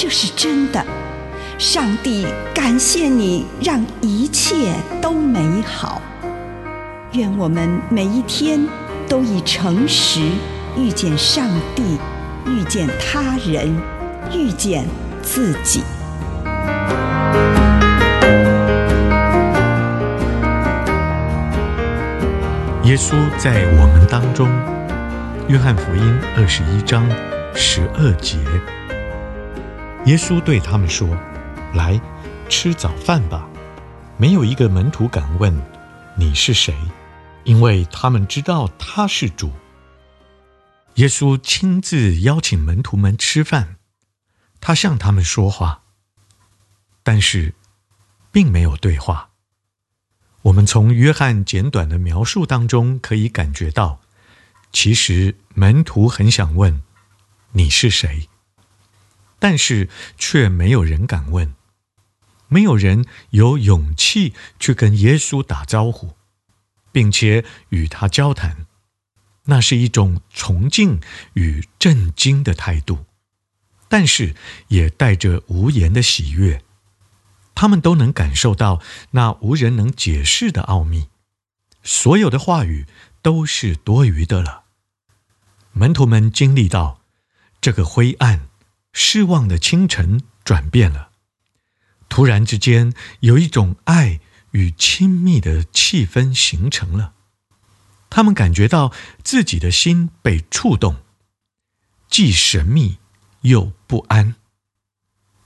这是真的。上帝感谢你，让一切都美好。愿我们每一天都以诚实遇见上帝，遇见他人，遇见自己。耶稣在我们当中，约翰福音二十一章十二节，耶稣对他们说：“来，吃早饭吧。”没有一个门徒敢问：“你是谁？”因为他们知道他是主。耶稣亲自邀请门徒们吃饭，他向他们说话，但是并没有对话。我们从约翰简短的描述当中可以感觉到，其实门徒很想问你是谁，但是却没有人敢问，没有人有勇气去跟耶稣打招呼，并且与他交谈，那是一种崇敬与震惊的态度，但是也带着无言的喜悦。他们都能感受到那无人能解释的奥秘，所有的话语都是多余的了。门徒们经历到这个灰暗、失望的清晨转变了，突然之间有一种爱与亲密的气氛形成了。他们感觉到自己的心被触动，既神秘又不安。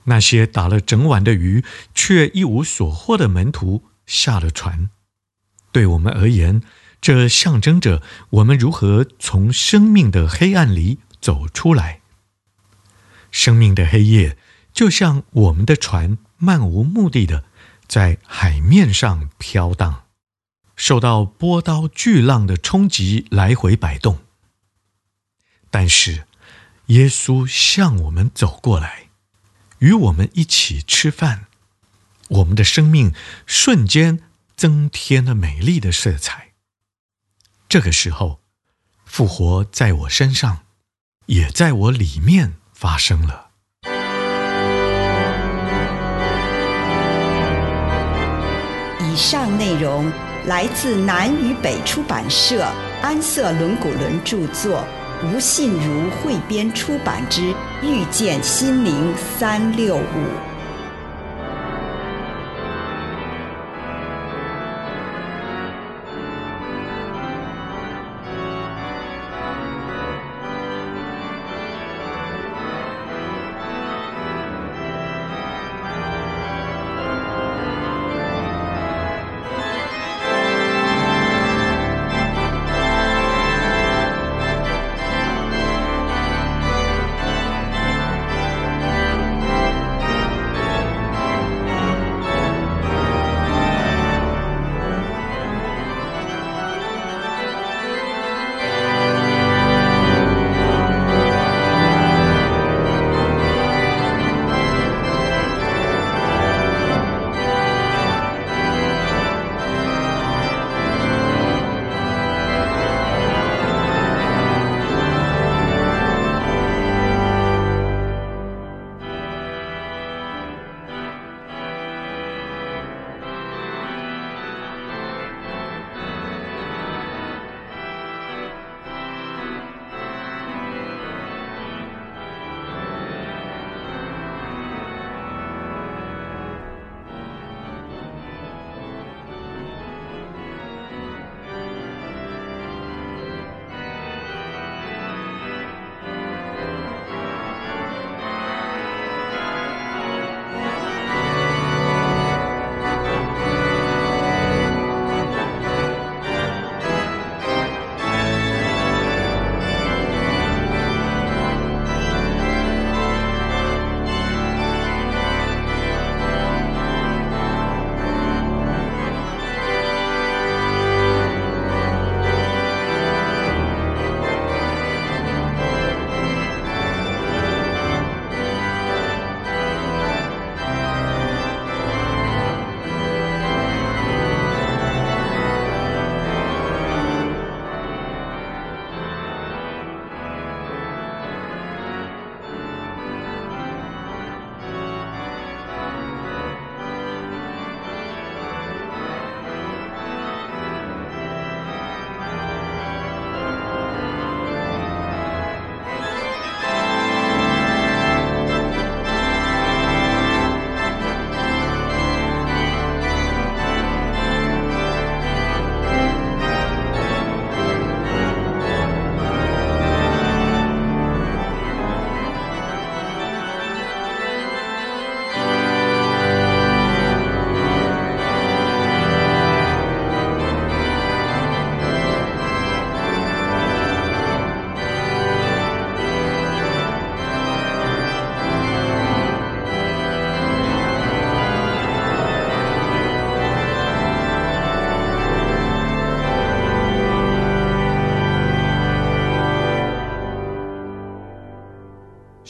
那些打了整晚的鱼却一无所获的门徒下了船。对我们而言，这象征着我们如何从生命的黑暗里走出来。生命的黑夜就像我们的船漫无目的的在海面上飘荡，受到波涛巨浪的冲击，来回摆动。但是，耶稣向我们走过来。与我们一起吃饭，我们的生命瞬间增添了美丽的色彩。这个时候，复活在我身上，也在我里面发生了。以上内容来自南与北出版社安瑟伦古伦著作。吴信如汇编出版之《遇见心灵三六五》。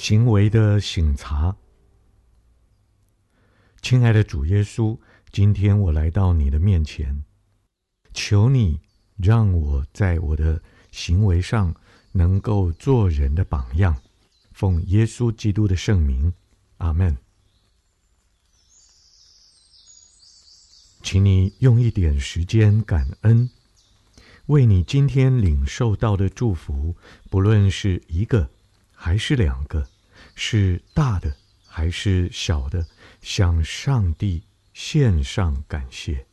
行为的省察。亲爱的主耶稣，今天我来到你的面前，求你让我在我的行为上能够做人的榜样。奉耶稣基督的圣名，阿门。请你用一点时间感恩，为你今天领受到的祝福，不论是一个还是两个，是大的还是小的，向上帝献上感谢。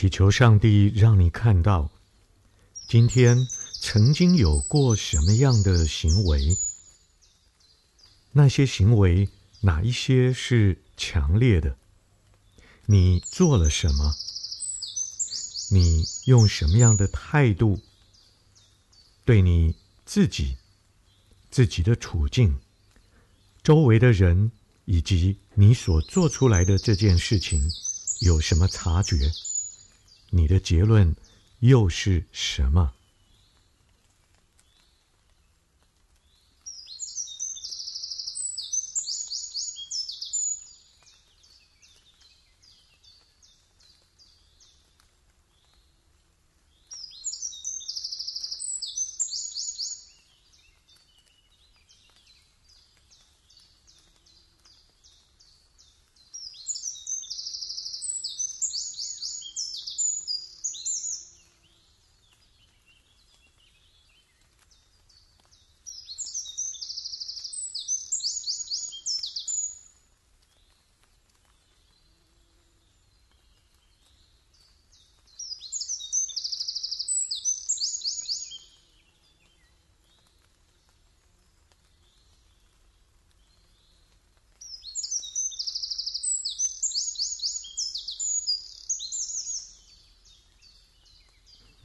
祈求上帝让你看到，今天曾经有过什么样的行为？那些行为哪一些是强烈的？你做了什么？你用什么样的态度对你自己、自己的处境、周围的人以及你所做出来的这件事情有什么察觉？你的结论又是什么？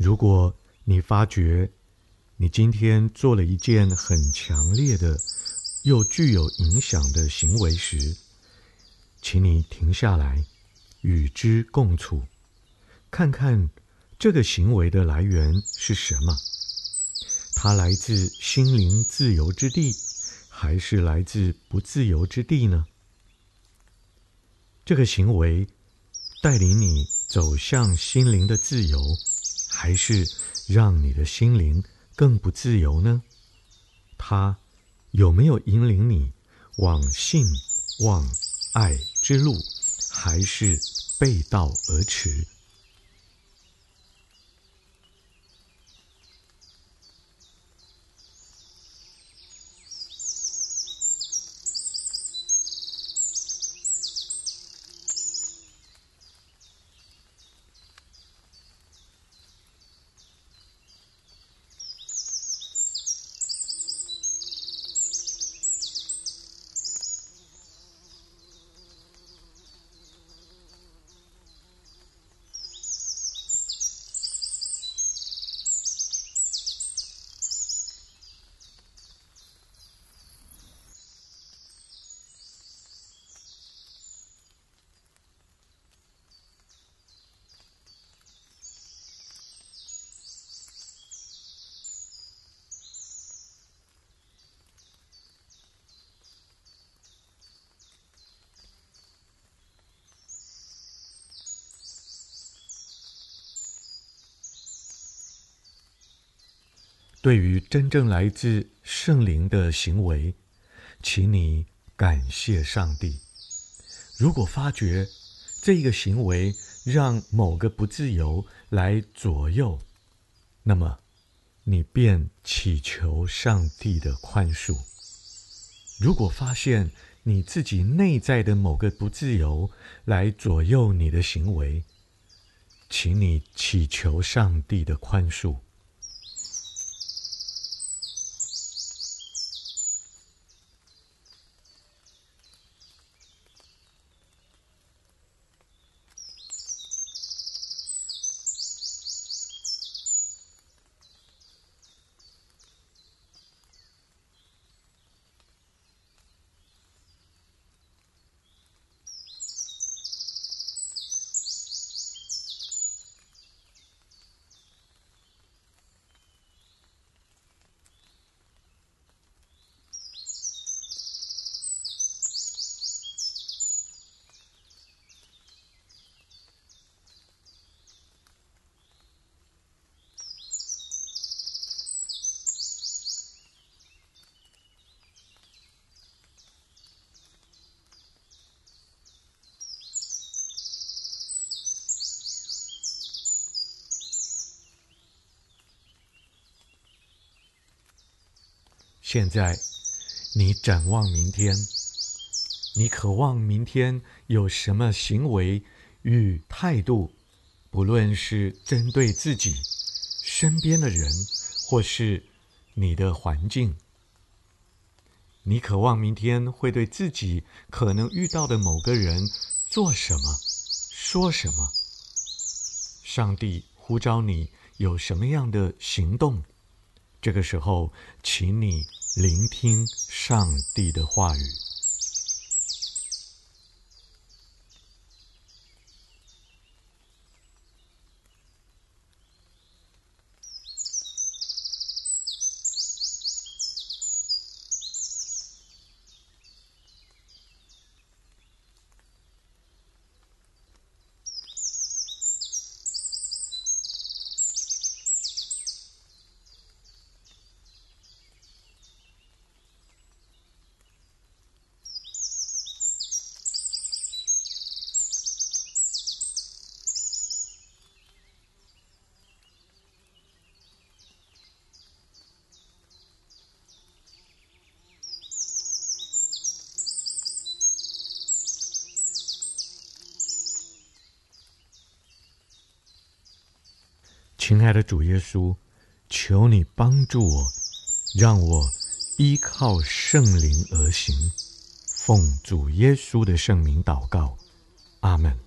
如果你发觉你今天做了一件很强烈的又具有影响的行为时，请你停下来，与之共处，看看这个行为的来源是什么？它来自心灵自由之地，还是来自不自由之地呢？这个行为带领你走向心灵的自由，还是让你的心灵更不自由呢？它有没有引领你往信、往、爱之路，还是背道而驰？对于真正来自圣灵的行为，请你感谢上帝。如果发觉这个行为让某个不自由来左右，那么你便祈求上帝的宽恕。如果发现你自己内在的某个不自由来左右你的行为，请你祈求上帝的宽恕。现在，你展望明天，你渴望明天有什么行为与态度？不论是针对自己、身边的人，或是你的环境，你渴望明天会对自己可能遇到的某个人做什么、说什么？上帝呼召你有什么样的行动？这个时候，请你聆听上帝的话语。亲爱的主耶稣，求你帮助我，让我依靠圣灵而行。奉主耶稣的圣名祷告，阿门。